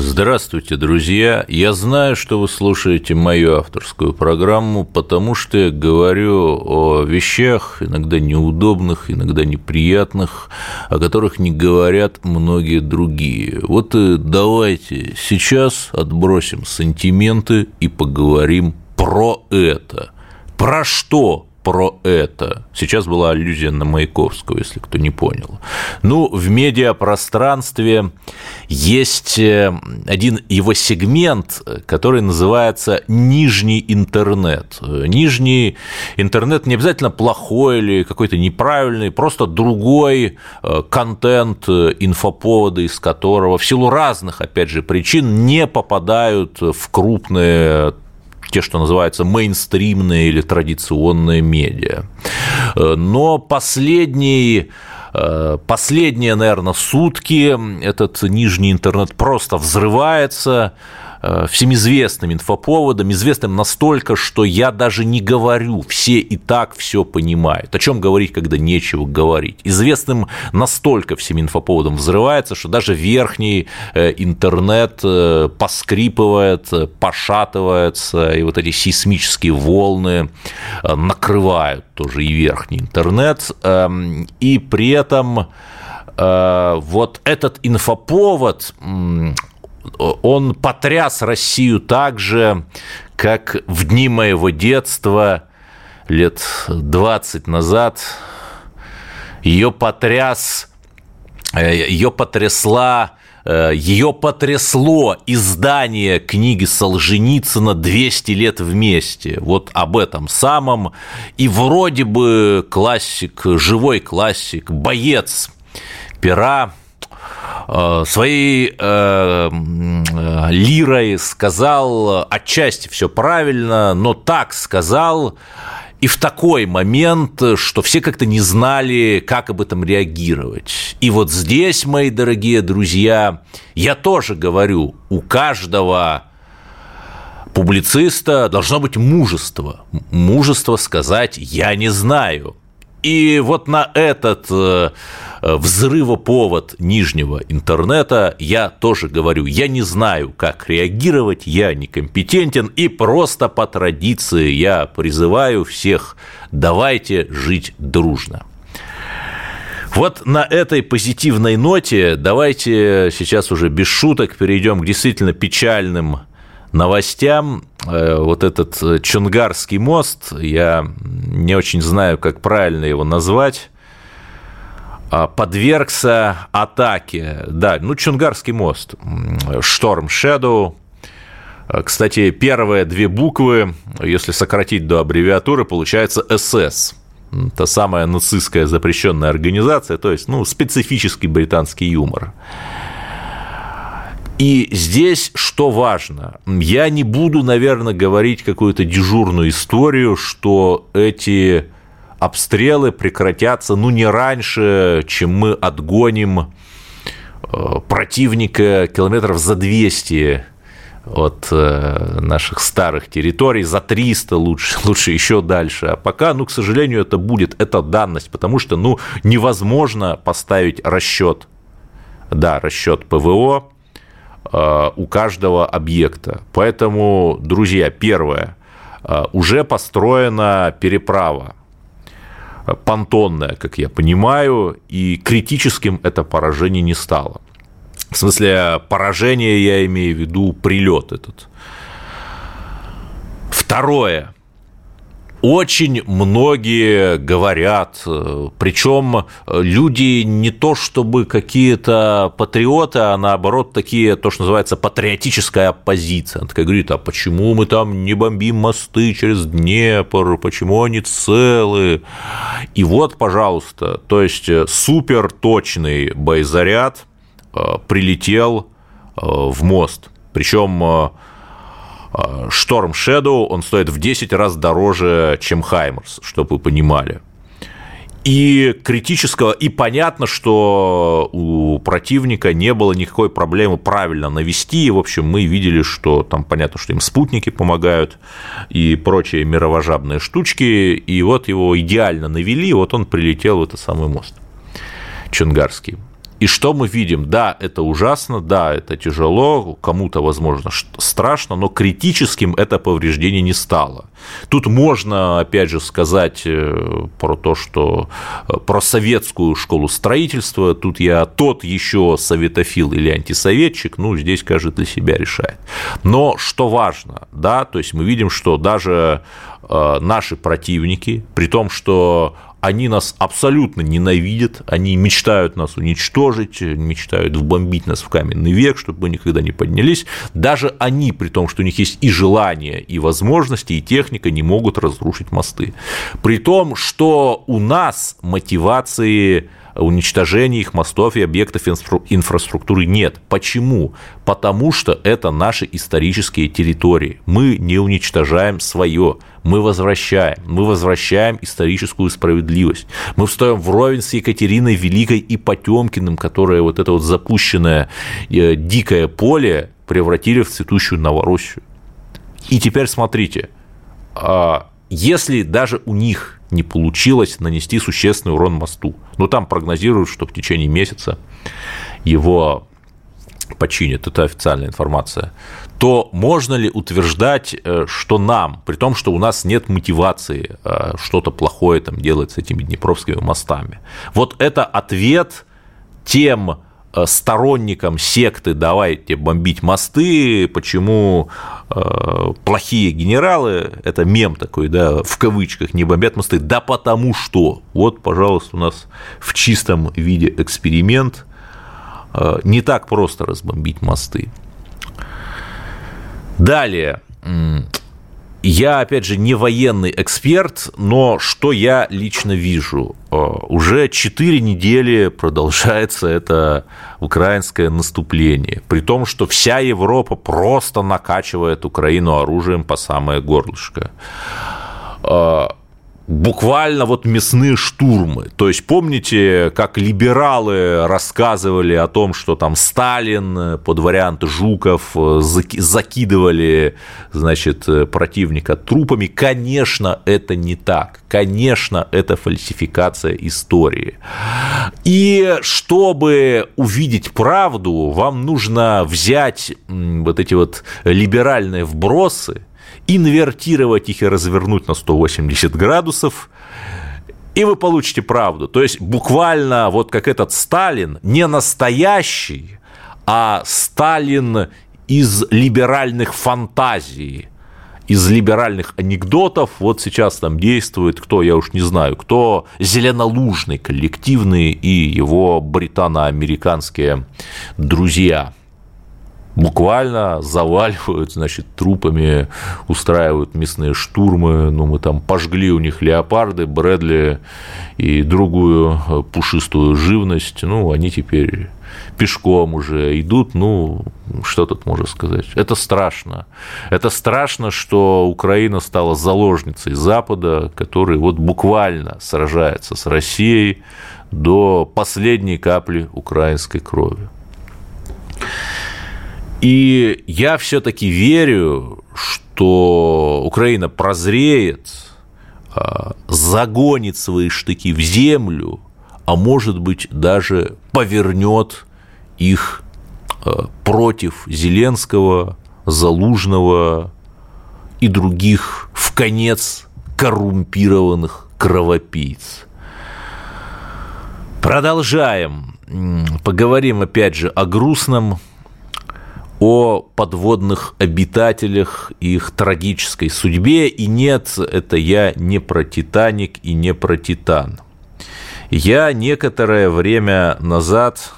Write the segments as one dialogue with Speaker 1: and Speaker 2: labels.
Speaker 1: Здравствуйте, друзья! Я знаю, что вы слушаете мою авторскую программу, потому что я говорю о вещах, иногда неудобных, иногда неприятных, о которых не говорят многие другие. Вот и давайте сейчас отбросим сантименты и поговорим про это. Про что про это. Сейчас была аллюзия на Маяковского, если кто не понял. Ну, в медиапространстве есть э, один его сегмент, который называется «нижний интернет». Нижний интернет не обязательно плохой или какой-то неправильный, просто другой э, контент, э, инфоповоды, из которого в силу разных, опять же, причин не попадают в крупные те, что называются мейнстримные или традиционные медиа. Э, но э, Последние, наверное, сутки этот нижний интернет просто взрывается, всем известным инфоповодом, известным настолько, что я даже не говорю, все и так все понимают. О чем говорить, когда нечего говорить? Известным настолько всем инфоповодом взрывается, что даже верхний э, интернет э, поскрипывает, пошатывается, и вот эти сейсмические волны накрывают тоже и верхний интернет, эм, и при этом вот этот инфоповод, он потряс Россию так же, как в дни моего детства, лет 20 назад, ее потряс, э, ее потрясла э, ее потрясло издание книги Солженицына «200 лет вместе». Вот об этом самом. И вроде бы классик, живой классик, боец пера своей э, лирой сказал отчасти все правильно, но так сказал, и в такой момент, что все как-то не знали, как об этом реагировать. И вот здесь, мои дорогие друзья, я тоже говорю, у каждого публициста должно быть мужество. Мужество сказать «я не знаю». И вот на этот э, взрывоповод нижнего интернета я тоже говорю, я не знаю, как реагировать, я некомпетентен, и просто по традиции я призываю всех, давайте жить дружно. Вот на этой позитивной ноте давайте сейчас уже без шуток перейдем к действительно печальным новостям. Э, вот этот э, Чунгарский мост, я не очень знаю, как правильно его назвать, подвергся атаке. Да, ну, Чунгарский мост, Шторм Shadow. Э, кстати, первые две буквы, если сократить до аббревиатуры, получается СС. Та самая нацистская запрещенная организация, то есть, ну, специфический британский юмор. И здесь что важно? Я не буду, наверное, говорить какую-то дежурную историю, что эти обстрелы прекратятся, ну, не раньше, чем мы отгоним э, противника километров за 200 от э, наших старых территорий, за 300 лучше, лучше еще дальше. А пока, ну, к сожалению, это будет, это данность, потому что, ну, невозможно поставить расчет, да, расчет ПВО, Э, у каждого объекта. Поэтому, друзья, первое, уже построена переправа понтонная, как я понимаю, и критическим это поражение не стало. В смысле, поражение я имею в виду прилет этот. Второе. Очень многие говорят, э, причем э, люди не то чтобы какие-то патриоты, а наоборот такие, то, что называется патриотическая оппозиция. Она такая говорит, а почему мы там не бомбим мосты через Днепр, почему они целы? И вот, пожалуйста, то есть э, супер точный боезаряд прилетел в мост. Причем Шторм Shadow, он стоит в 10 раз дороже, чем Хаймерс, чтобы вы понимали и критического, и понятно, что у противника не было никакой проблемы правильно навести. В общем, мы видели, что там понятно, что им спутники помогают и прочие мировожабные штучки, и вот его идеально навели, вот он прилетел в этот самый мост Чунгарский. И что мы видим? Да, это ужасно, да, это тяжело, кому-то, возможно, страшно, но критическим это повреждение не стало. Тут можно, опять же, сказать э, про то, что э, про советскую школу строительства, тут я тот еще советофил или антисоветчик, ну, здесь каждый для себя решает. Но что важно, да, то есть мы видим, что даже э, наши противники, при том, что они нас абсолютно ненавидят, они мечтают нас уничтожить, мечтают вбомбить нас в каменный век, чтобы мы никогда не поднялись. Даже они, при том, что у них есть и желание, и возможности, и техника, не могут разрушить мосты. При том, что у нас мотивации уничтожения их мостов и объектов инфраструктуры нет. Почему? Потому что это наши исторические территории. Мы не уничтожаем свое, мы возвращаем. Мы возвращаем историческую справедливость. Мы встаем вровень с Екатериной Великой и Потемкиным, которое вот это вот запущенное э, дикое поле превратили в цветущую Новороссию. И теперь смотрите, а, если даже у них не получилось нанести существенный урон мосту, но там прогнозируют, что в течение месяца его починят, это официальная информация, то можно ли утверждать, э, что нам, при том, что у нас нет мотивации э, что-то плохое там делать с этими днепровскими мостами? Вот это ответ тем Э, сторонникам секты давайте бомбить мосты, почему плохие генералы, это мем такой, да, в кавычках, не бомбят мосты, да потому что. Вот, пожалуйста, у нас в чистом виде эксперимент. Э, не так просто разбомбить мосты. Далее, я, опять же, не военный эксперт, но что я лично вижу? Э, уже 4 недели продолжается это украинское наступление, при том, что вся Европа просто накачивает Украину оружием по самое горлышко э, буквально вот мясные штурмы. То есть помните, как либералы рассказывали о том, что там Сталин под вариант Жуков э, закидывали, значит, э, противника трупами? Конечно, это не так. Конечно, это фальсификация истории. И чтобы увидеть правду, вам нужно взять вот эти вот либеральные вбросы, инвертировать их и развернуть на 180 градусов, и вы получите правду. То есть буквально вот как этот Сталин, не настоящий, а Сталин из либеральных фантазий, из либеральных анекдотов. Вот сейчас там действует кто, я уж не знаю, кто зеленолужный коллективный и его британо-американские друзья – буквально заваливают, значит, трупами, устраивают мясные штурмы. Ну, мы там пожгли у них леопарды, Брэдли и другую э, пушистую живность. Ну, они теперь пешком уже идут, ну, что тут можно сказать? Это страшно. Это страшно, что Украина стала заложницей Запада, который вот буквально сражается с Россией до последней капли украинской крови. И я все-таки верю, что Украина прозреет, а, загонит свои штыки в землю, а может быть даже повернет их а, против Зеленского, Залужного и других в конец коррумпированных кровопийц. Продолжаем. Поговорим опять же о грустном, о подводных обитателях их трагической судьбе. И нет, это я не про «Титаник» и не про «Титан». Я некоторое время назад,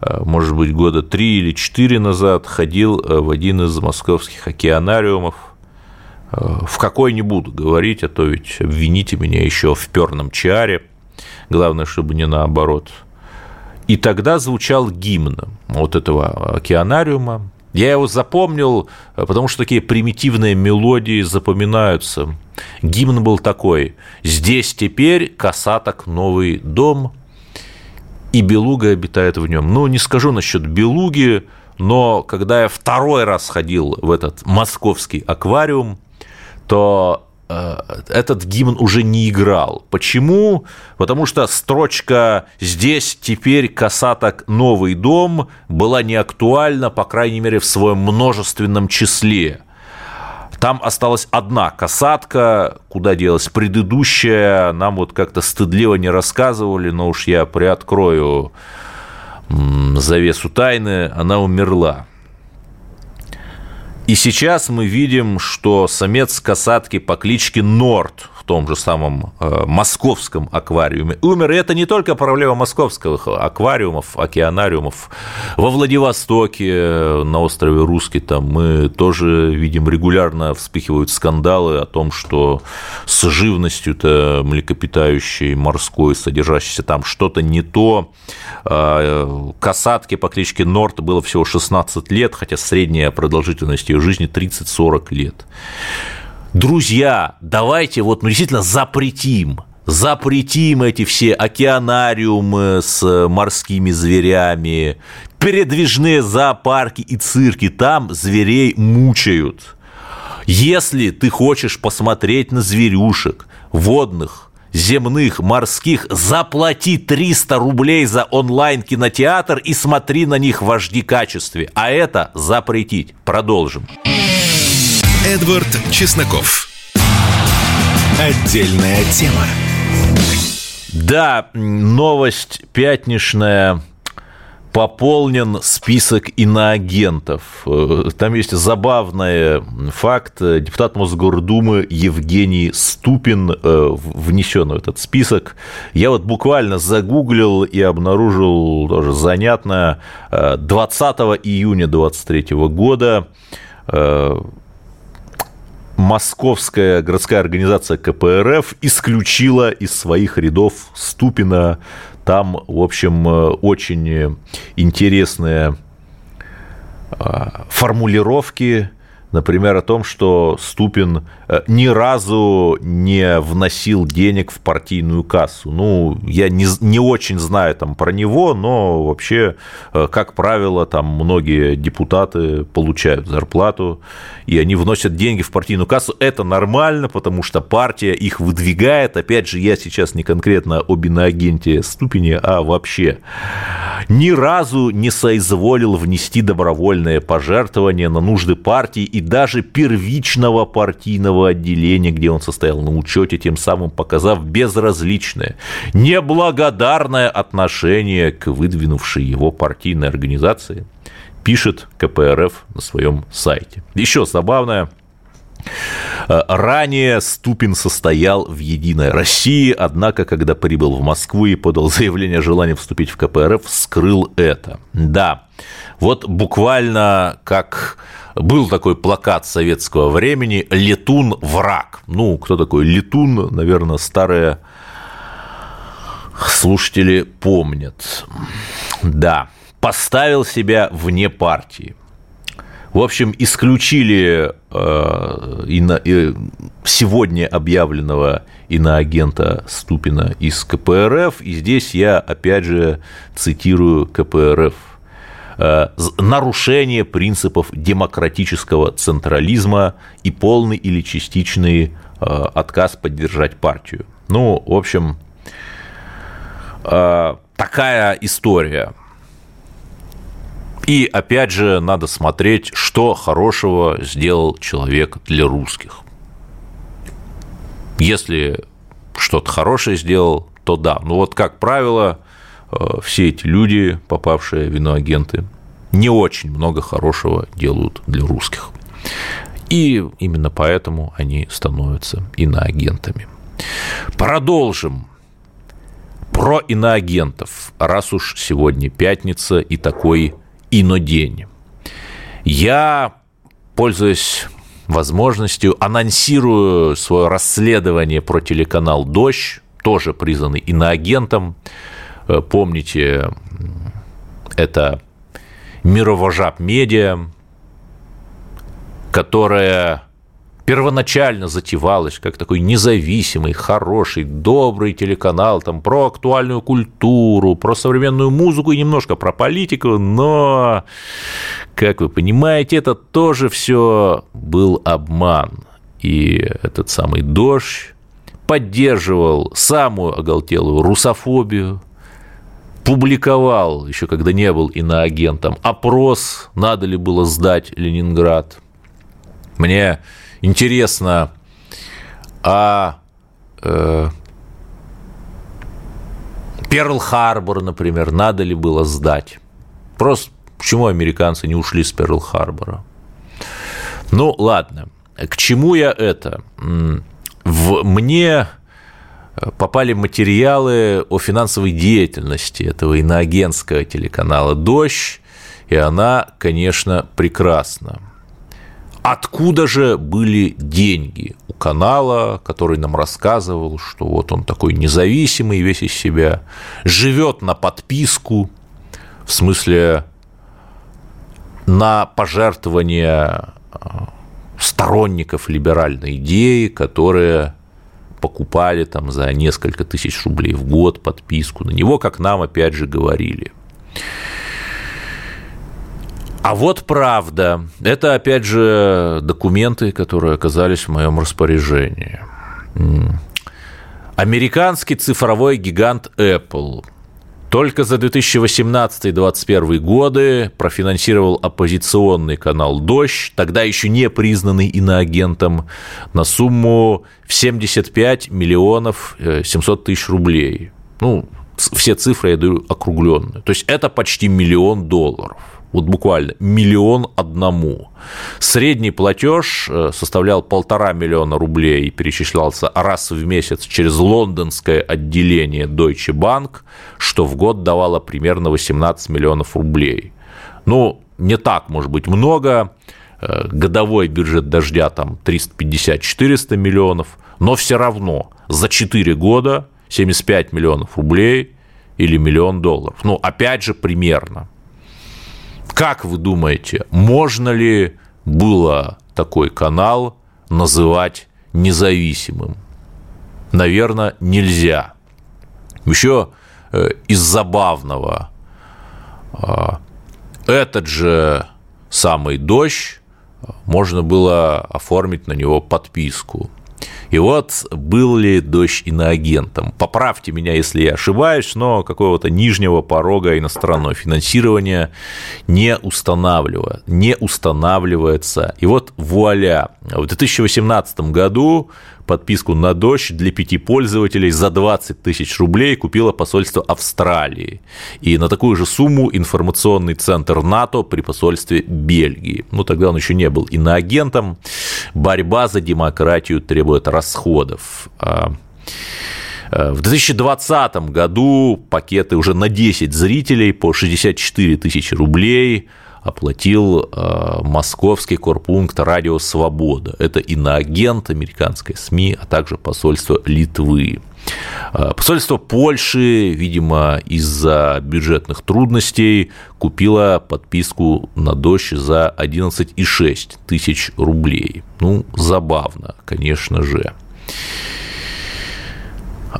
Speaker 1: э, может быть, года три или четыре назад, ходил э, в один из московских океанариумов. Э, в какой не буду говорить, а то ведь обвините меня еще в перном чаре. Главное, чтобы не наоборот – и тогда звучал гимн вот этого океанариума, Я его запомнил, э, потому что такие примитивные мелодии запоминаются. Гимн был такой «Здесь теперь касаток новый дом, и белуга обитает в нем». Ну, не скажу насчет белуги, но когда я второй раз ходил в этот московский аквариум, то этот гимн уже не играл. Почему? Потому что строчка «Здесь теперь касаток новый дом» была не актуальна, по крайней мере, в своем множественном числе. Там осталась одна касатка, куда делась предыдущая, нам вот как-то стыдливо не рассказывали, но уж я приоткрою завесу тайны, она умерла. И сейчас мы видим, что самец касатки по кличке Норт в том же самом э, московском аквариуме умер. И это не только проблема московских аквариумов, океанариумов. Во Владивостоке, э, на острове Русский, там мы тоже видим регулярно вспыхивают скандалы о том, что с живностью-то млекопитающей, морской, содержащейся там что-то не то. А, касатке по кличке Норт было всего 16 лет, хотя средняя продолжительность ее жизни 30-40 лет друзья, давайте вот ну, действительно запретим запретим эти все океанариумы с морскими зверями, передвижные зоопарки и цирки, там зверей мучают. Если ты хочешь посмотреть на зверюшек водных, земных, морских, заплати 300 рублей за онлайн-кинотеатр и смотри на них в HD-качестве. А это запретить. Продолжим.
Speaker 2: Эдвард Чесноков. Отдельная тема.
Speaker 1: Да, новость пятничная пополнен список иноагентов. Э, там есть забавный факт. Депутат Мосгордумы Евгений Ступин э, внесен в этот список. Я вот буквально загуглил и обнаружил тоже занятно. 20 э, июня 2023 года Московская городская организация КПРФ исключила из своих рядов Ступина. Там, в общем, э, очень интересные а, формулировки, например, о том, что Ступин э, ни разу не вносил денег в партийную кассу. Ну, я не, не очень знаю там про него, но вообще, э, как правило, там многие депутаты получают зарплату, и они вносят деньги в партийную кассу. Это нормально, потому что партия их выдвигает. Опять же, я сейчас не конкретно об иноагенте Ступине, а вообще. Ни разу не соизволил внести добровольное пожертвование на нужды партии и даже первичного партийного отделения, где он состоял на учете, тем самым показав безразличное, неблагодарное отношение к выдвинувшей его партийной организации, пишет КПРФ на своем сайте. Еще забавное – Ранее Ступин состоял в «Единой России», однако, когда прибыл в Москву и подал заявление о желании вступить в КПРФ, скрыл это. Да, вот буквально как был такой плакат советского времени «Летун – враг». Ну, кто такой летун, наверное, старые слушатели помнят. Да, поставил себя вне партии. В общем, исключили э, сегодня объявленного иноагента Ступина из КПРФ, и здесь я опять же цитирую КПРФ э, нарушение принципов демократического централизма и полный или частичный э, отказ поддержать партию. Ну, в общем, такая история. И опять же, надо смотреть, что хорошего сделал человек для русских. Если что-то хорошее сделал, то да. Но вот, как правило, э, все эти люди, попавшие в иноагенты, не очень много хорошего делают для русских. И именно поэтому они становятся иноагентами. Продолжим про иноагентов, раз уж сегодня пятница и такой инодень. Я, пользуясь возможностью, анонсирую свое расследование про телеканал «Дождь», тоже признанный иноагентом. Э, помните, это мировожаб медиа, которая первоначально затевалась как такой независимый, хороший, добрый телеканал там, про актуальную культуру, про современную музыку и немножко про политику, но, как вы понимаете, это тоже все был обман. И этот самый дождь поддерживал самую оголтелую русофобию, публиковал, еще когда не был иноагентом, опрос, надо ли было сдать Ленинград. Мне интересно, а э, Перл-Харбор, например, надо ли было сдать? Просто почему американцы не ушли с Перл-Харбора? Ну, ладно. К чему я это? В, мне попали материалы о финансовой деятельности этого иноагентского телеканала «Дождь», и она, конечно, прекрасна. Откуда же были деньги у канала, который нам рассказывал, что вот он такой независимый весь из себя, живет на подписку, в смысле на пожертвование сторонников либеральной идеи, которые покупали там за несколько тысяч рублей в год подписку на него, как нам опять же говорили. А вот правда. Это, опять же, документы, которые оказались в моем распоряжении. Американский цифровой гигант Apple только за 2018-2021 годы профинансировал оппозиционный канал «Дождь», тогда еще не признанный иноагентом, на сумму в 75 миллионов 700 э, тысяч рублей. Ну, все цифры, я даю округленные. То есть это почти миллион долларов вот буквально миллион одному. Средний платеж э, составлял полтора миллиона рублей и перечислялся раз в месяц через лондонское отделение Deutsche Bank, что в год давало примерно 18 миллионов рублей. Ну, не так, может быть, много, э, годовой бюджет дождя там 350-400 миллионов, но все равно за 4 года 75 миллионов рублей или миллион долларов. Ну, опять же, примерно. Как вы думаете, можно ли было такой канал называть независимым? Наверное, нельзя. Еще э, из забавного. А, этот же самый дождь можно было оформить на него подписку. И вот был ли дождь иноагентом? Поправьте меня, если я ошибаюсь, но какого-то нижнего порога иностранного финансирования не, устанавливая, не устанавливается. И вот вуаля, в 2018 году подписку на дождь для пяти пользователей за 20 тысяч рублей купило посольство Австралии. И на такую же сумму информационный центр НАТО при посольстве Бельгии. Ну, тогда он еще не был иноагентом. Борьба за демократию требует расходов. А, а, в 2020 году пакеты уже на 10 зрителей по 64 тысячи рублей – оплатил э, московский корпункт «Радио Свобода». Это иноагент американской СМИ, а также посольство Литвы. Э, посольство Польши, видимо, из-за бюджетных трудностей купило подписку на дождь за 11,6 тысяч рублей. Ну, забавно, конечно же.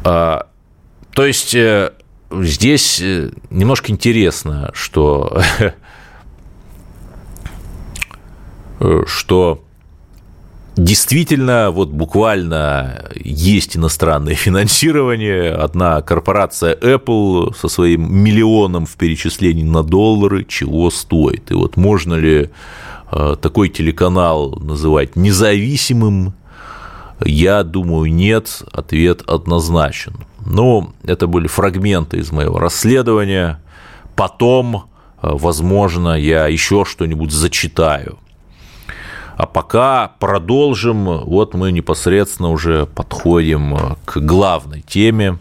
Speaker 1: А, то есть э, здесь немножко интересно, что Э, что Действительно, вот буквально есть иностранное финансирование. Одна корпорация Apple со своим миллионом в перечислении на доллары чего стоит. И вот можно ли э, такой телеканал называть независимым? Я думаю, нет. Ответ однозначен. Но это были фрагменты из моего расследования. Потом, э, возможно, я еще что-нибудь зачитаю. А пока продолжим. Вот мы непосредственно уже подходим к главной теме.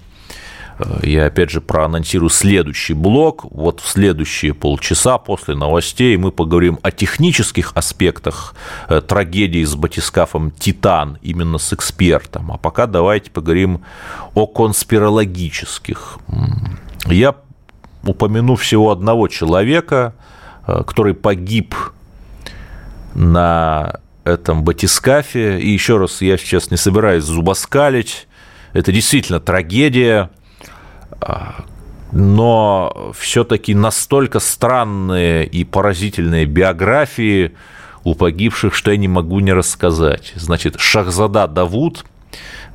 Speaker 1: Я опять же проанонсирую следующий блок. Вот в следующие полчаса после новостей мы поговорим о технических аспектах э, трагедии с батискафом «Титан» именно с экспертом. А пока давайте поговорим о конспирологических. Я упомяну всего одного человека, э, который погиб на этом батискафе. И еще раз, я сейчас не собираюсь зубоскалить. Это действительно трагедия, а, но все-таки настолько странные и поразительные биографии у погибших, что я не могу не рассказать. Значит, Шахзада Давуд,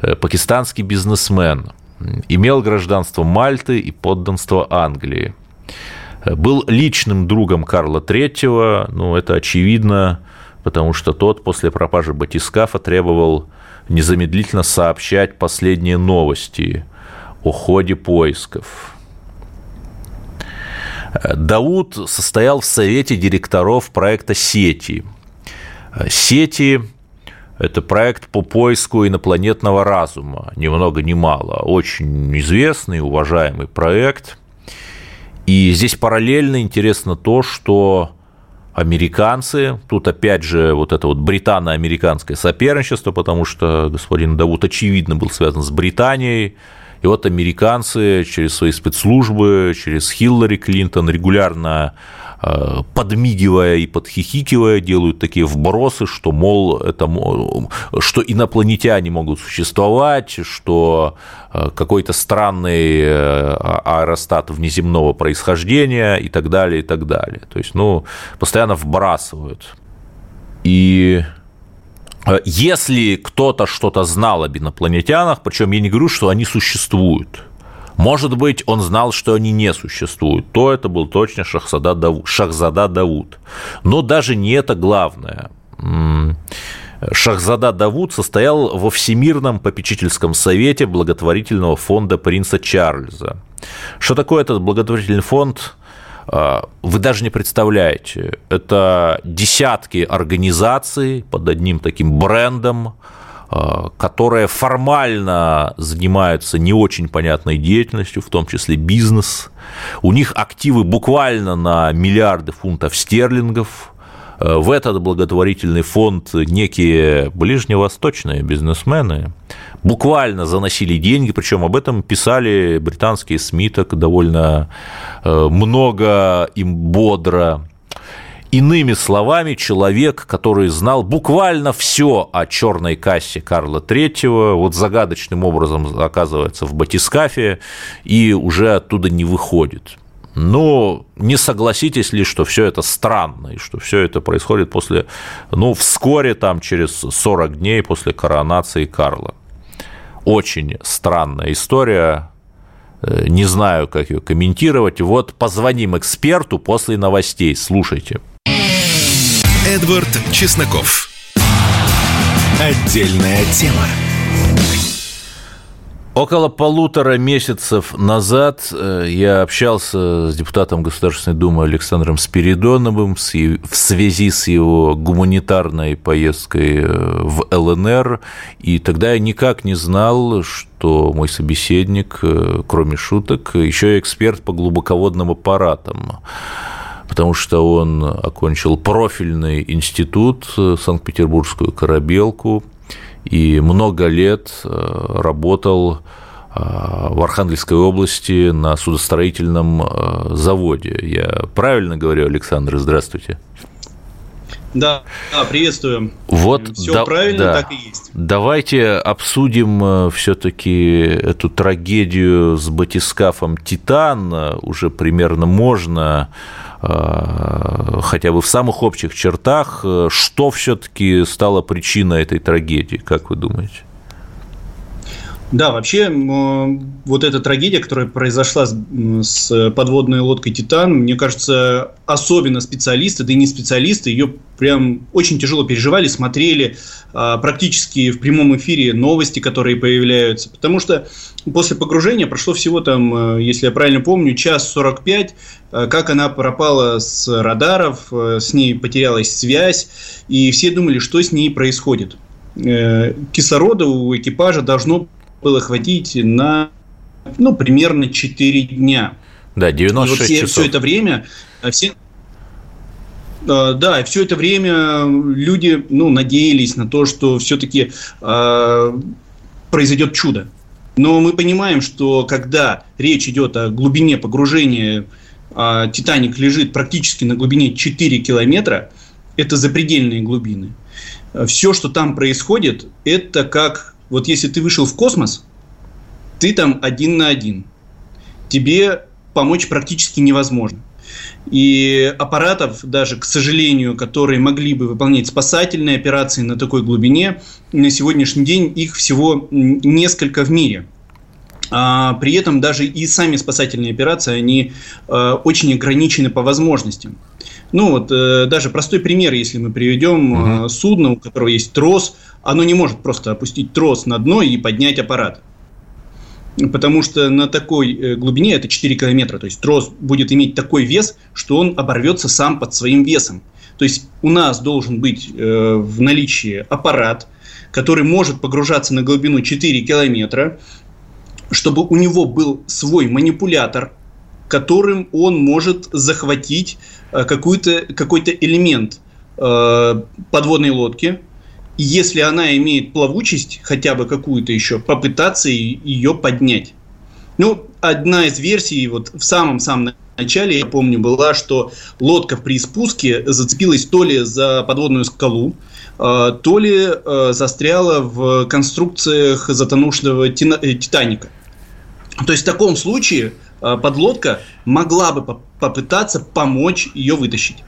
Speaker 1: э, пакистанский бизнесмен, имел гражданство Мальты и подданство Англии. Был личным другом Карла III, ну, это очевидно, потому что тот после пропажи батискафа требовал незамедлительно сообщать последние новости о ходе поисков. Дауд состоял в совете директоров проекта «Сети». «Сети» – это проект по поиску инопланетного разума, ни много ни мало. Очень известный, уважаемый проект. И здесь параллельно интересно то, что американцы. Тут опять же вот это вот британо-американское соперничество, потому что господин Давуд очевидно был связан с Британией. И вот американцы через свои спецслужбы, через Хиллари Клинтон регулярно подмигивая и подхихикивая, делают такие вбросы, что, мол, это, что инопланетяне могут существовать, что э, какой-то странный э, аэростат внеземного происхождения и так далее, и так далее. То есть, ну, постоянно вбрасывают. И если кто-то что-то знал об инопланетянах, причем я не говорю, что они существуют – может быть, он знал, что они не существуют. То это был точно Шахзада Давуд. Шахзада Давуд. Но даже не это главное. Шахзада Давуд состоял во Всемирном попечительском совете благотворительного фонда принца Чарльза. Что такое этот благотворительный фонд? А, вы даже не представляете. Это десятки организаций под одним таким брендом, которые формально занимаются не очень понятной деятельностью, в том числе бизнес. У них активы буквально на миллиарды фунтов стерлингов. Э, в этот благотворительный фонд некие ближневосточные бизнесмены буквально заносили деньги, причем об этом писали британские СМИ так довольно э, много им бодро. Иными словами, человек, который знал буквально все о черной кассе Карла III, вот загадочным образом оказывается в батискафе и уже оттуда не выходит. Но не согласитесь ли, что все это странно, и что все это происходит после, ну, вскоре, там, через 40 дней после коронации Карла. Очень странная история, э, не знаю, как ее комментировать. Вот позвоним эксперту после новостей, слушайте.
Speaker 2: Эдвард Чесноков. Отдельная тема.
Speaker 1: Около полутора месяцев назад э, я общался с депутатом Государственной Думы Александром Спиридоновым в связи с его гуманитарной поездкой э, в ЛНР, и тогда я никак не знал, что мой собеседник, э, кроме шуток, еще и эксперт по глубоководным аппаратам потому что он окончил профильный институт, э, Санкт-Петербургскую корабелку, и много лет э, работал э, в Архангельской области на судостроительном заводе. Я правильно говорю, Александр? Здравствуйте.
Speaker 3: Да, да, приветствую.
Speaker 1: Вот,
Speaker 3: все да, правильно, да. так и есть.
Speaker 1: Давайте обсудим все-таки эту трагедию с батискафом Титан. Уже примерно можно Э, хотя бы в самых общих чертах, э, что все-таки стало причиной этой трагедии, как вы думаете?
Speaker 3: Да, вообще вот эта трагедия, которая произошла с подводной лодкой «Титан», мне кажется, особенно специалисты, да и не специалисты, ее прям очень тяжело переживали, смотрели а, практически в прямом эфире новости, которые появляются. Потому что после погружения прошло всего там, э, если я правильно помню, час 45, э, как она пропала с радаров, э, с ней потерялась связь, и все думали, что с ней происходит. Кислорода у экипажа должно было хватить на ну, примерно 4 дня.
Speaker 1: Да, 96 и вот все,
Speaker 3: часов. все это время все, да, все это время люди ну, надеялись на то, что все-таки э, произойдет чудо. Но мы понимаем, что когда речь идет о глубине погружения, а Титаник лежит практически на глубине 4 километра, это запредельные глубины. все, что там происходит, это как вот если ты вышел в космос, ты там один на один. Тебе помочь практически невозможно. И аппаратов, даже, к сожалению, которые могли бы выполнять спасательные операции на такой глубине, на сегодняшний день их всего несколько в мире. А при этом даже и сами спасательные операции, они э, очень ограничены по возможностям. Ну вот э, даже простой пример, если мы приведем угу. судно, у которого есть трос, оно не может просто опустить трос на дно и поднять аппарат. Потому что на такой э, глубине, это 4 километра, то есть трос будет иметь такой вес, что он оборвется сам под своим весом. То есть у нас должен быть э, в наличии аппарат, который может погружаться на глубину 4 километра, чтобы у него был свой манипулятор, которым он может захватить э, какой-то элемент э, подводной лодки, и если она имеет плавучесть, хотя бы какую-то еще, попытаться ее поднять. Ну, одна из версий, вот в самом-самом начале, я помню, была, что лодка при спуске зацепилась то ли за подводную скалу, э, то ли застряла в конструкциях затонувшего Титаника. То есть в таком случае э, подлодка могла бы попытаться помочь ее вытащить.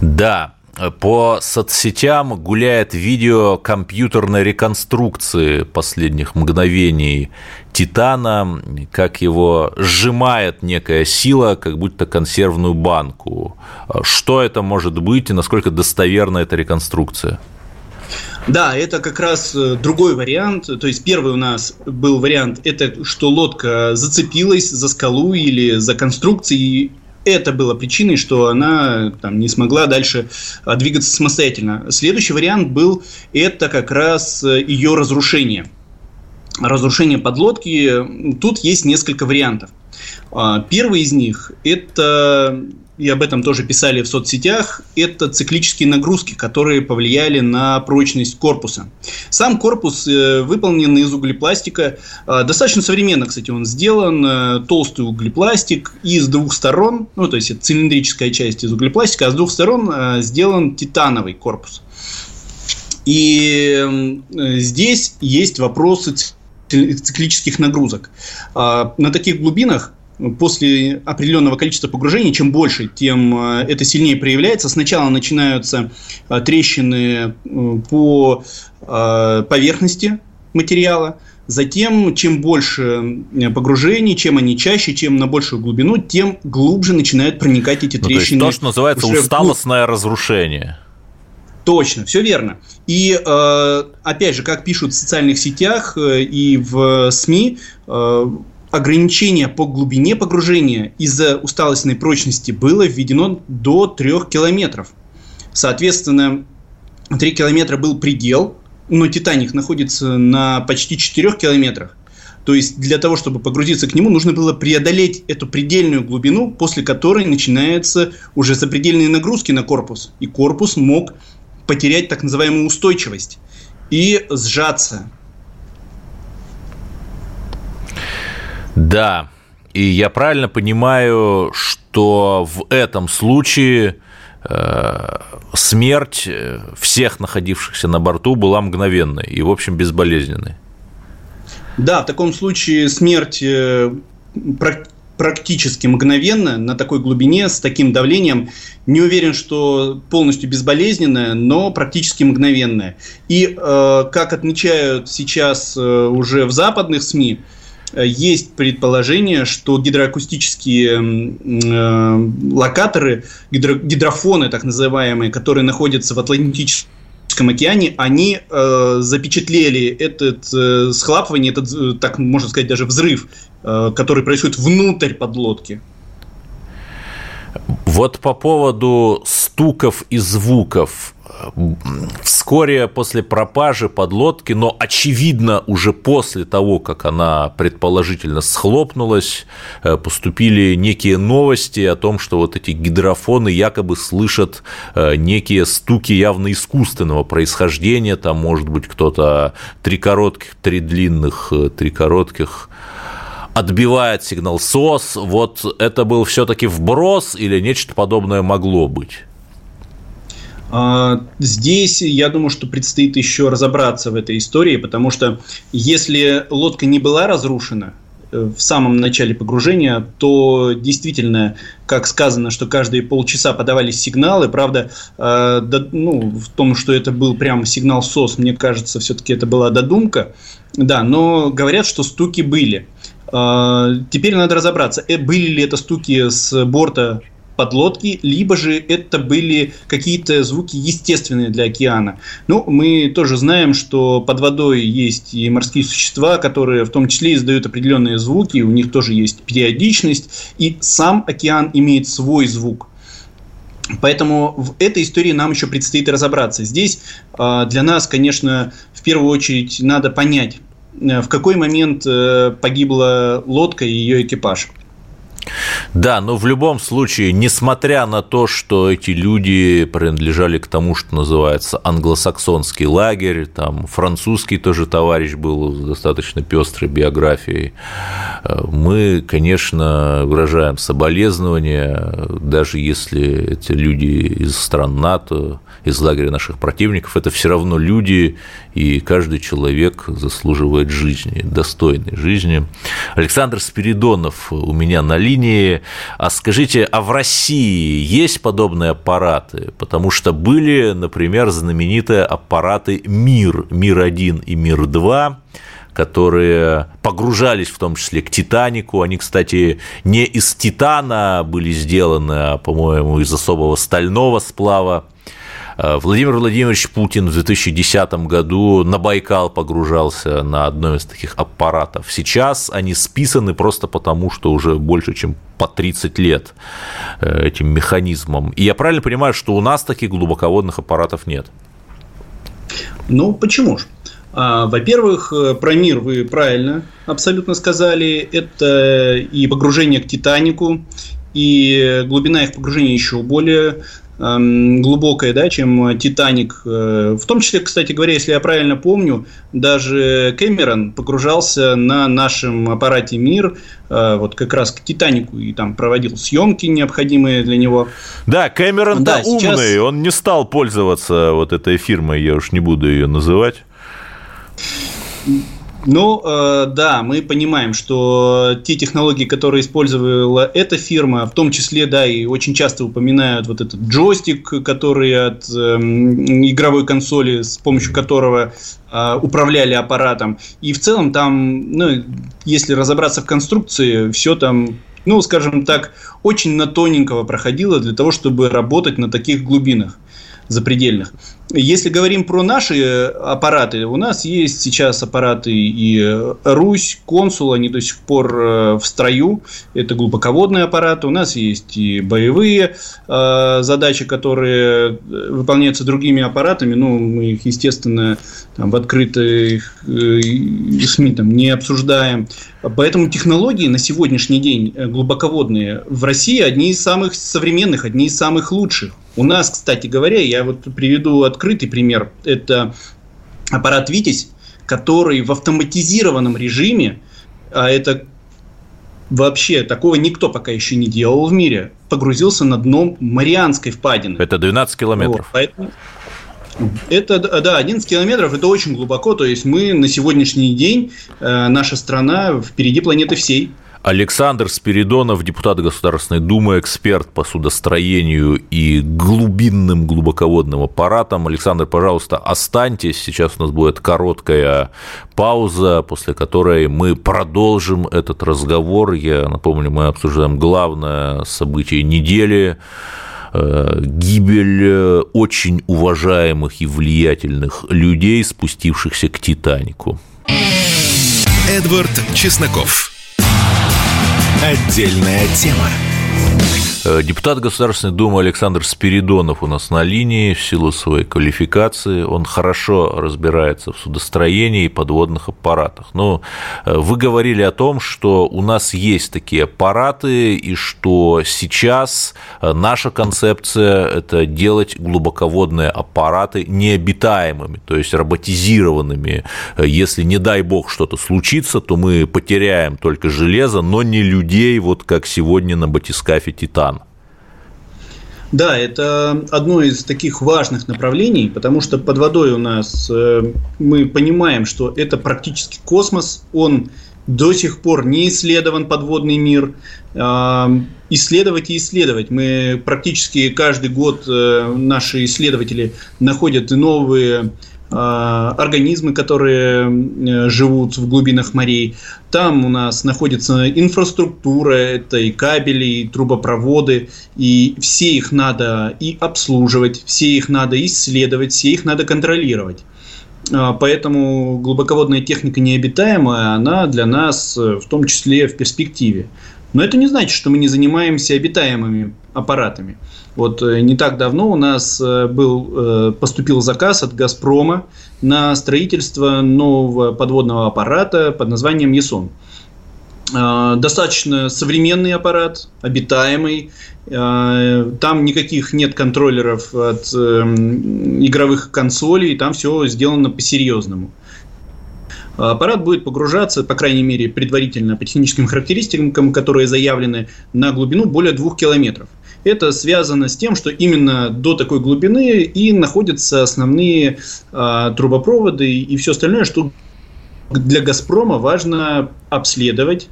Speaker 1: Да, по соцсетям гуляет видео компьютерной реконструкции последних мгновений Титана, как его сжимает некая сила, как будто консервную банку. Что это может быть и насколько достоверна эта реконструкция?
Speaker 3: Да, это как раз э, другой вариант. То есть первый у нас был вариант, это что лодка зацепилась за скалу или за конструкцией это было причиной, что она там, не смогла дальше а, двигаться самостоятельно. Следующий вариант был это как раз э, ее разрушение. Разрушение подлодки. Тут есть несколько вариантов. А, первый из них – это и об этом тоже писали в соцсетях, это циклические нагрузки, которые повлияли на прочность корпуса. Сам корпус э, выполнен из углепластика. Э, достаточно современно, кстати, он сделан. Э, толстый углепластик и с двух сторон, ну, то есть это цилиндрическая часть из углепластика, а с двух сторон сделан титановый корпус. И здесь есть вопросы циклических нагрузок. На таких глубинах после определенного количества погружений, чем больше, тем э, это сильнее проявляется. Сначала начинаются э, трещины э, по поверхности материала, Затем, чем больше погружений, чем они чаще, чем на большую глубину, тем глубже начинают проникать эти трещины.
Speaker 1: Ну, то, есть то, что называется усталостное разрушение.
Speaker 3: Точно, все верно. И опять же, как пишут в социальных сетях и в СМИ, ограничение по глубине погружения из-за усталостной прочности было введено до 3 километров. Соответственно, 3 километра был предел, но Титаник находится на почти 4 километрах. То есть для того, чтобы погрузиться к нему, нужно было преодолеть эту предельную глубину, после которой начинаются уже запредельные нагрузки на корпус. И корпус мог потерять так называемую устойчивость и сжаться.
Speaker 1: Да, и я правильно понимаю, что в этом случае э, смерть э, всех находившихся на борту была мгновенной и, в общем, безболезненной.
Speaker 3: Да, в таком случае смерть э, практически мгновенно на такой глубине с таким давлением. Не уверен, что полностью безболезненная, но практически мгновенная. И э, как отмечают сейчас э, уже в западных СМИ, Э, есть предположение, что гидроакустические э, локаторы, гидро, гидрофоны так называемые, которые находятся в Атлантическом океане, они э, запечатлели этот э, схлапывание, этот, э, так можно сказать, даже взрыв, э, который происходит внутрь подлодки.
Speaker 1: Вот по поводу стуков и звуков. Вскоре после пропажи подлодки, но очевидно уже после того, как она предположительно схлопнулась, э, поступили некие новости о том, что вот эти гидрофоны якобы слышат э, некие стуки явно искусственного происхождения. Там может быть кто-то три коротких, три длинных, э, три коротких отбивает сигнал СОС. Вот это был все-таки вброс или нечто подобное могло быть?
Speaker 3: А, здесь, я думаю, что предстоит еще разобраться в этой истории, потому что если лодка не была разрушена, Э, в самом начале погружения, то действительно, как сказано, что каждые полчаса подавались сигналы, правда, э, да, ну, в том, что это был прямо сигнал СОС, мне кажется, все-таки это была додумка, да, но говорят, что стуки были. Э, теперь надо разобраться, э, были ли это стуки с борта подлодки, либо же это были какие-то звуки естественные для океана. Ну, мы тоже знаем, что под водой есть и морские существа, которые в том числе издают определенные звуки, у них тоже есть периодичность, и сам океан имеет свой звук. Поэтому в этой истории нам еще предстоит разобраться. Здесь э, для нас, конечно, в первую очередь надо понять, э, в какой момент э, погибла лодка и ее экипаж.
Speaker 1: Да, но в любом случае, несмотря на то, что эти люди принадлежали к тому, что называется англосаксонский лагерь, там французский тоже товарищ был с достаточно пестрой биографией, э, мы, конечно, выражаем соболезнования, даже если эти люди из стран НАТО, из лагеря наших противников, это все равно люди, и каждый человек заслуживает жизни, достойной жизни. Александр Спиридонов у меня на линии. А скажите, а в России есть подобные аппараты? Потому что были, например, знаменитые аппараты МИР, МИР-1 и МИР-2, которые погружались в том числе к Титанику. Они, кстати, не из титана были сделаны, а, по-моему, из особого стального сплава. Э, Владимир Владимирович Путин в 2010 году на Байкал погружался на одном из таких аппаратов. Сейчас они списаны просто потому, что уже больше, чем по 30 лет э, этим механизмом. И я правильно понимаю, что у нас таких глубоководных аппаратов нет?
Speaker 3: Ну, почему же? А, во-первых, э, про мир вы правильно абсолютно сказали. Это и погружение к Титанику, и глубина их погружения еще более глубокая, да, чем Титаник. Э, в том числе, кстати говоря, если я правильно помню, даже Кэмерон погружался на нашем аппарате Мир, э, вот как раз к Титанику и там проводил съемки необходимые для него.
Speaker 1: Да, Кэмерон да, умный, сейчас... он не стал пользоваться вот этой фирмой, я уж не буду ее называть.
Speaker 3: Ну, э, да, мы понимаем, что те технологии, которые использовала эта фирма, в том числе, да, и очень часто упоминают вот этот джойстик, который от э, игровой консоли, с помощью которого э, управляли аппаратом. И в целом там, ну, если разобраться в конструкции, все там ну, скажем так, очень на тоненького проходило для того, чтобы работать на таких глубинах запредельных. Если говорим про наши э, аппараты, у нас есть сейчас аппараты и э, Русь, Консул, они до сих пор э, в строю. Это глубоководные аппараты. У нас есть и боевые задачи, которые выполняются другими аппаратами. Ну, мы их, естественно, там, в открытых СМИ там, не обсуждаем. Поэтому технологии на сегодняшний день глубоководные в России одни из самых современных, одни из самых лучших. У нас, кстати говоря, я вот приведу открытый пример. Это аппарат «Витязь», который в автоматизированном режиме, а это вообще такого никто пока еще не делал в мире, погрузился на дно Марианской впадины.
Speaker 1: Это 12 километров. Вот,
Speaker 3: поэтому... Это, да, 11 километров, это очень глубоко, то есть мы на сегодняшний день, э, наша страна впереди планеты всей.
Speaker 1: Александр Спиридонов, депутат Государственной Думы, эксперт по судостроению и глубинным глубоководным аппаратам. Александр, пожалуйста, останьтесь. Сейчас у нас будет короткая пауза, после которой мы продолжим этот разговор. Я напомню, мы обсуждаем главное событие недели э, гибель очень уважаемых и влиятельных людей, спустившихся к Титанику.
Speaker 2: Эдвард Чесноков. Отдельная тема.
Speaker 1: Э, депутат Государственной Думы Александр Спиридонов у нас на линии в силу своей квалификации. Он хорошо разбирается в судостроении и подводных аппаратах. Но э, вы говорили о том, что у нас есть такие аппараты, и что сейчас э, наша концепция – это делать глубоководные аппараты необитаемыми, то есть роботизированными. Если, не дай бог, что-то случится, то мы потеряем только железо, но не людей, вот как сегодня на батискафе «Титан».
Speaker 3: Да, это одно из таких важных направлений, потому что под водой у нас э, мы понимаем, что это практически космос, он до сих пор не исследован подводный мир. Э, исследовать и исследовать. Мы практически каждый год э, наши исследователи находят новые организмы, которые э, живут в глубинах морей. Там у нас находится инфраструктура, это и кабели, и трубопроводы, и все их надо и обслуживать, все их надо исследовать, все их надо контролировать. А, поэтому глубоководная техника необитаемая, она для нас э, в том числе в перспективе. Но это не значит, что мы не занимаемся обитаемыми аппаратами. Вот э, не так давно у нас э, был, э, поступил заказ от «Газпрома» на строительство нового подводного аппарата под названием «Ясон». Достаточно современный аппарат, обитаемый. Там никаких нет контроллеров от игровых консолей, там все сделано по-серьезному. Аппарат будет погружаться, по крайней мере, предварительно по техническим характеристикам, которые заявлены на глубину более двух километров. Это связано с тем, что именно до такой глубины и находятся основные э, трубопроводы и все остальное, что для «Газпрома» важно обследовать,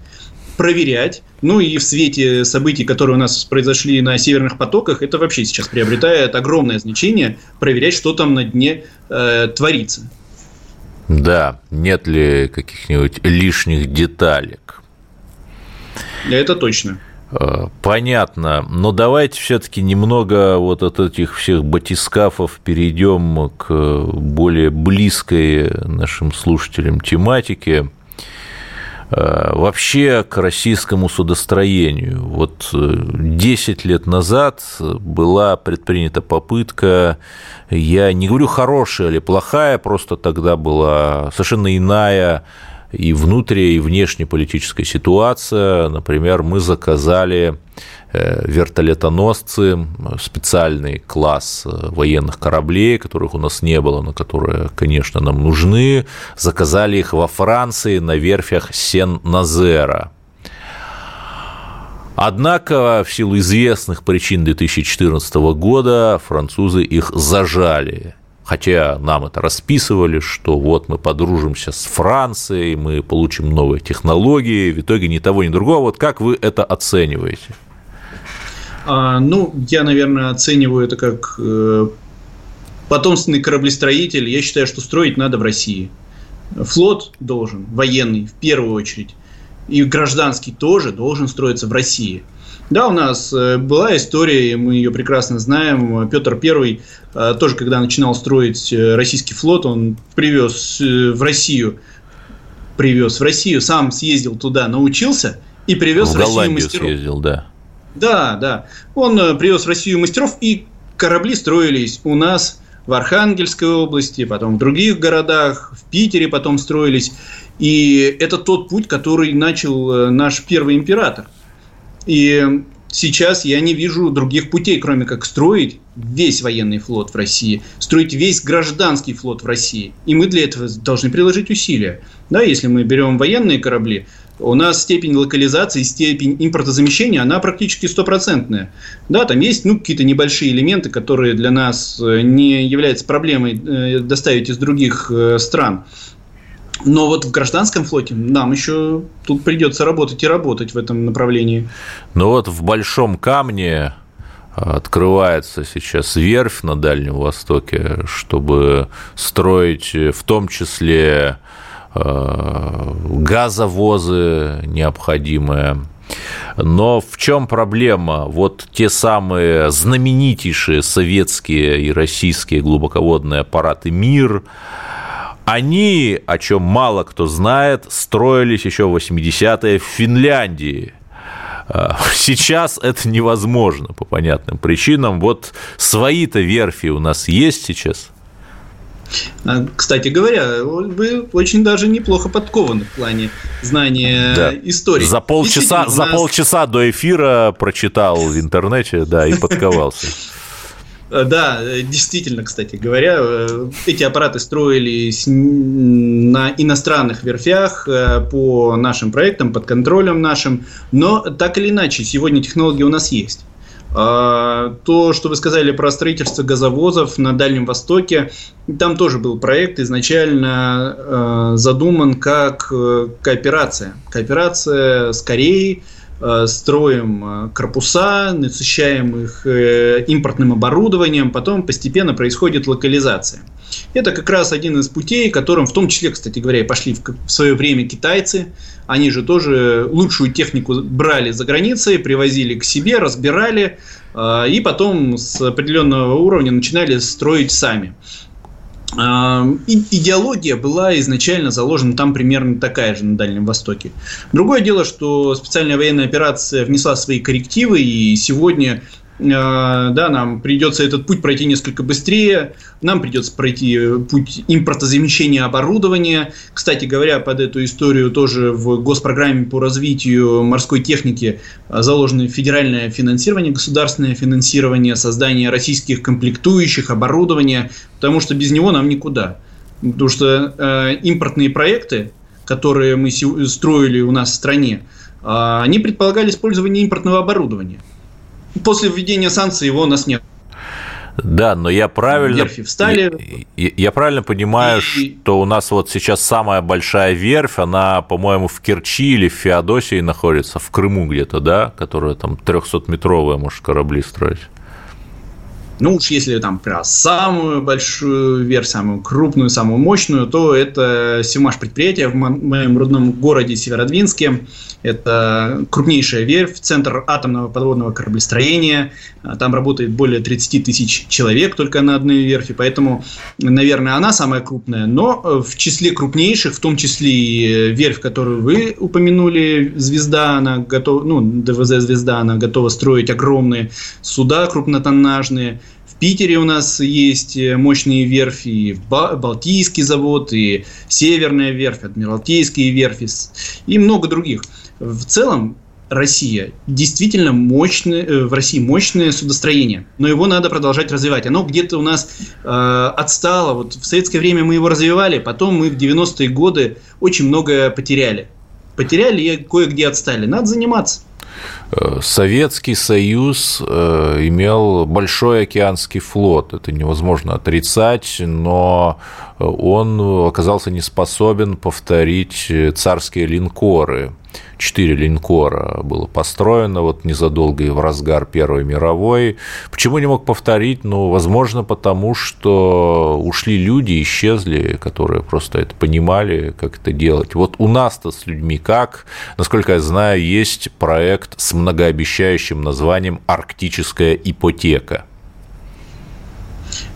Speaker 3: проверять. Ну и в свете событий, которые у нас произошли на северных потоках, это вообще сейчас приобретает огромное значение проверять, что там на дне э, творится.
Speaker 1: Да, нет ли каких-нибудь лишних деталек?
Speaker 3: Это точно.
Speaker 1: Э, понятно. Но давайте все-таки немного вот от этих всех батискафов перейдем к более близкой нашим слушателям тематике. Э, вообще к российскому судостроению. Вот 10 э, лет назад была предпринята попытка, я не говорю хорошая или плохая, просто тогда была совершенно иная и внутренняя, и внешнеполитическая ситуация. Например, мы заказали вертолетоносцы, специальный класс э, военных кораблей, которых у нас не было, но которые, конечно, нам нужны. Заказали их во Франции на верфях Сен-Назера. Однако, в силу известных причин 2014 года, французы их зажали хотя нам это расписывали, что вот мы подружимся с Францией, мы получим новые технологии, в итоге ни того, ни другого. Вот как вы это оцениваете?
Speaker 3: А, ну, я, наверное, оцениваю это как э, потомственный кораблестроитель. Я считаю, что строить надо в России. Флот должен, военный, в первую очередь, и гражданский тоже должен строиться в России – да, у нас э, была история, мы ее прекрасно знаем. Петр I э, тоже, когда начинал строить российский флот, он привез в Россию, привез в Россию, сам съездил туда, научился и привез в, в Россию мастеров.
Speaker 1: съездил, да.
Speaker 3: Да, да. Он привез в Россию мастеров, и корабли строились у нас в Архангельской области, потом в других городах, в Питере потом строились. И это тот путь, который начал наш первый император – и сейчас я не вижу других путей, кроме как строить весь военный флот в России, строить весь гражданский флот в России. И мы для этого должны приложить усилия. Да, если мы берем военные корабли, у нас степень локализации, степень импортозамещения, она практически стопроцентная. Да, там есть ну, какие-то небольшие элементы, которые для нас э, не являются проблемой э, доставить из других э, стран. Но вот в гражданском флоте нам еще тут придется работать и работать в этом направлении.
Speaker 1: Ну вот в Большом Камне открывается сейчас верфь на Дальнем Востоке, чтобы строить в том числе газовозы необходимые. Но в чем проблема? Вот те самые знаменитейшие советские и российские глубоководные аппараты «Мир», они, о чем мало кто знает, строились еще в 80-е в Финляндии. А, сейчас это невозможно по понятным причинам. Вот свои-то верфи у нас есть сейчас.
Speaker 3: А, кстати говоря, вы очень даже неплохо подкованы в плане знания да. истории.
Speaker 1: За полчаса, нас... за полчаса до эфира прочитал в интернете, да, и подковался.
Speaker 3: Э, да, э, действительно, кстати говоря, э, эти аппараты строились на иностранных верфях по нашим проектам, под контролем нашим, но так или иначе, сегодня технологии у нас есть. А, то, что вы сказали про строительство газовозов на Дальнем Востоке, там тоже был проект изначально э, задуман как э, кооперация. Кооперация с Кореей, э, строим корпуса, насыщаем их импортным оборудованием, потом постепенно происходит локализация. Это как раз один из путей, которым в том числе, кстати говоря, пошли в свое время китайцы. Они же тоже лучшую технику брали за границей, привозили к себе, разбирали, а, и потом с определенного уровня начинали строить сами. А, идеология была изначально заложена там примерно такая же на Дальнем Востоке. Другое дело, что специальная военная операция внесла свои коррективы, и сегодня да, нам придется этот путь пройти несколько быстрее, нам придется пройти путь импортозамещения оборудования. Кстати говоря, под эту историю тоже в госпрограмме по развитию морской техники э, заложено федеральное финансирование, государственное финансирование, создание российских комплектующих, оборудования, потому что без него нам никуда. Потому что э, импортные проекты, которые мы строили у нас в стране, э, они предполагали использование импортного оборудования – после введения санкций его у нас нет.
Speaker 1: Да, но я правильно, верфи встали. Я, я правильно понимаю, и... что у нас вот сейчас самая большая верфь, она, по-моему, в Керчи или в Феодосии находится, в Крыму где-то, да, которая там 300-метровая может корабли строить.
Speaker 3: Ну уж если там про самую большую верфь, самую крупную, самую мощную, то это Симаш предприятие в моем родном городе Северодвинске. Это крупнейшая верфь, центр атомного подводного кораблестроения. Там работает более 30 тысяч человек только на одной верфи, поэтому, наверное, она самая крупная. Но в числе крупнейших, в том числе и верфь, которую вы упомянули, «Звезда», она готова, ну, ДВЗ «Звезда», она готова строить огромные суда крупнотоннажные. Питере у нас есть э, мощные верфи, и Балтийский завод, и Северная верфь, Адмиралтейские верфи, и много других – в целом Россия действительно мощное, э, в России мощное судостроение, но его надо продолжать развивать. Оно где-то у нас э, отстало. Вот в советское время мы его развивали, потом мы в 90-е годы очень многое потеряли. Потеряли и кое-где отстали. Надо заниматься.
Speaker 1: Э, Советский Союз э, имел большой океанский флот, это невозможно отрицать, но он оказался не способен повторить царские линкоры. Четыре линкора было построено вот незадолго и в разгар Первой мировой. Почему не мог повторить? Ну, возможно, потому что ушли люди, исчезли, которые просто это понимали, как это делать. Вот у нас-то с людьми как? Насколько я знаю, есть проект с многообещающим названием «Арктическая ипотека».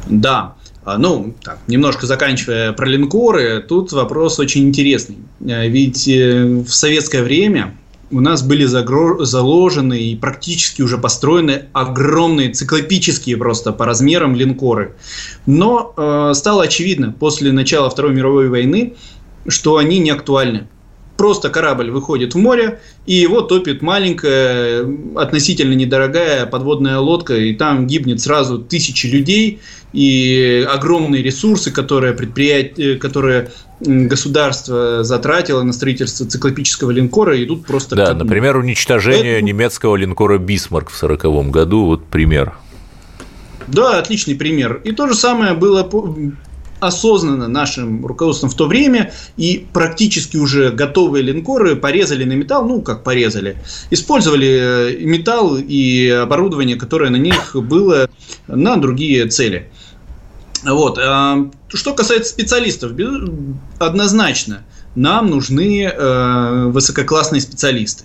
Speaker 3: Да, ну, так, немножко заканчивая про линкоры, тут вопрос очень интересный. А, ведь э, в советское время у нас были заложены и практически уже построены огромные, циклопические просто по размерам линкоры. Но э, стало очевидно после начала Второй мировой войны, что они не актуальны. Просто корабль выходит в море, и его топит маленькая, относительно недорогая подводная лодка, и там гибнет сразу тысячи людей, и огромные ресурсы, которые, предприятие, которые государство затратило на строительство циклопического линкора, идут просто...
Speaker 1: Да, например, уничтожение Это... немецкого линкора «Бисмарк» в 1940 году, вот пример.
Speaker 3: Да, отличный пример. И то же самое было осознанно нашим руководством в то время, и практически уже готовые линкоры порезали на металл, ну, как порезали, использовали э, металл и оборудование, которое на них было, на другие цели. Вот. А, что касается специалистов, однозначно нам нужны э, высококлассные специалисты.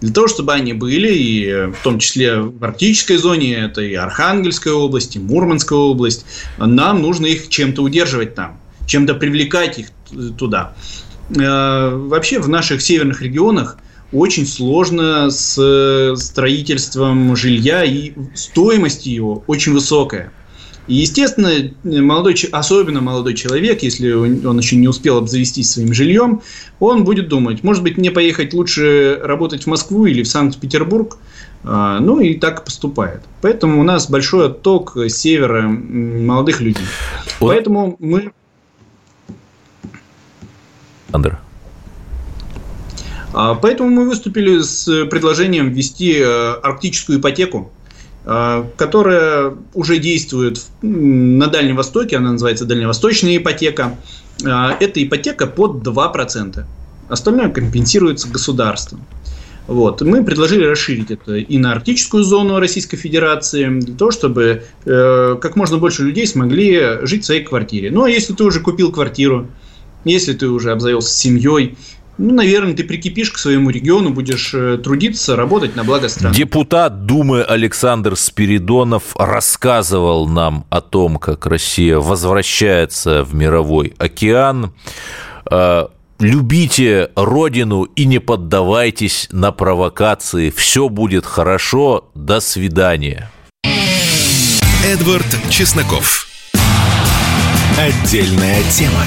Speaker 3: Для того, чтобы они были, и в том числе в арктической зоне, это и Архангельская область, и Мурманская область, нам нужно их чем-то удерживать там, чем-то привлекать их туда. Э, вообще в наших северных регионах очень сложно с строительством жилья, и стоимость его очень высокая. И, естественно, молодой, особенно молодой человек, если он еще не успел обзавестись своим жильем, он будет думать, может быть, мне поехать лучше работать в Москву или в Санкт-Петербург, а, ну и так поступает. Поэтому у нас большой отток с севера молодых людей. Вот. Поэтому мы...
Speaker 1: Андер.
Speaker 3: А, поэтому мы выступили с предложением ввести э, арктическую ипотеку которая уже действует на Дальнем Востоке, она называется дальневосточная ипотека. Это ипотека под 2%. Остальное компенсируется государством. Вот. Мы предложили расширить это и на арктическую зону Российской Федерации, для того, чтобы э, как можно больше людей смогли жить в своей квартире. Ну, а если ты уже купил квартиру, если ты уже обзавелся семьей, ну, наверное, ты прикипишь к своему региону, будешь э, трудиться, работать на благо страны.
Speaker 1: Депутат Думы Александр Спиридонов рассказывал нам о том, как Россия возвращается в мировой океан. Э, любите родину и не поддавайтесь на провокации. Все будет хорошо. До свидания.
Speaker 2: Эдвард Чесноков. Отдельная тема.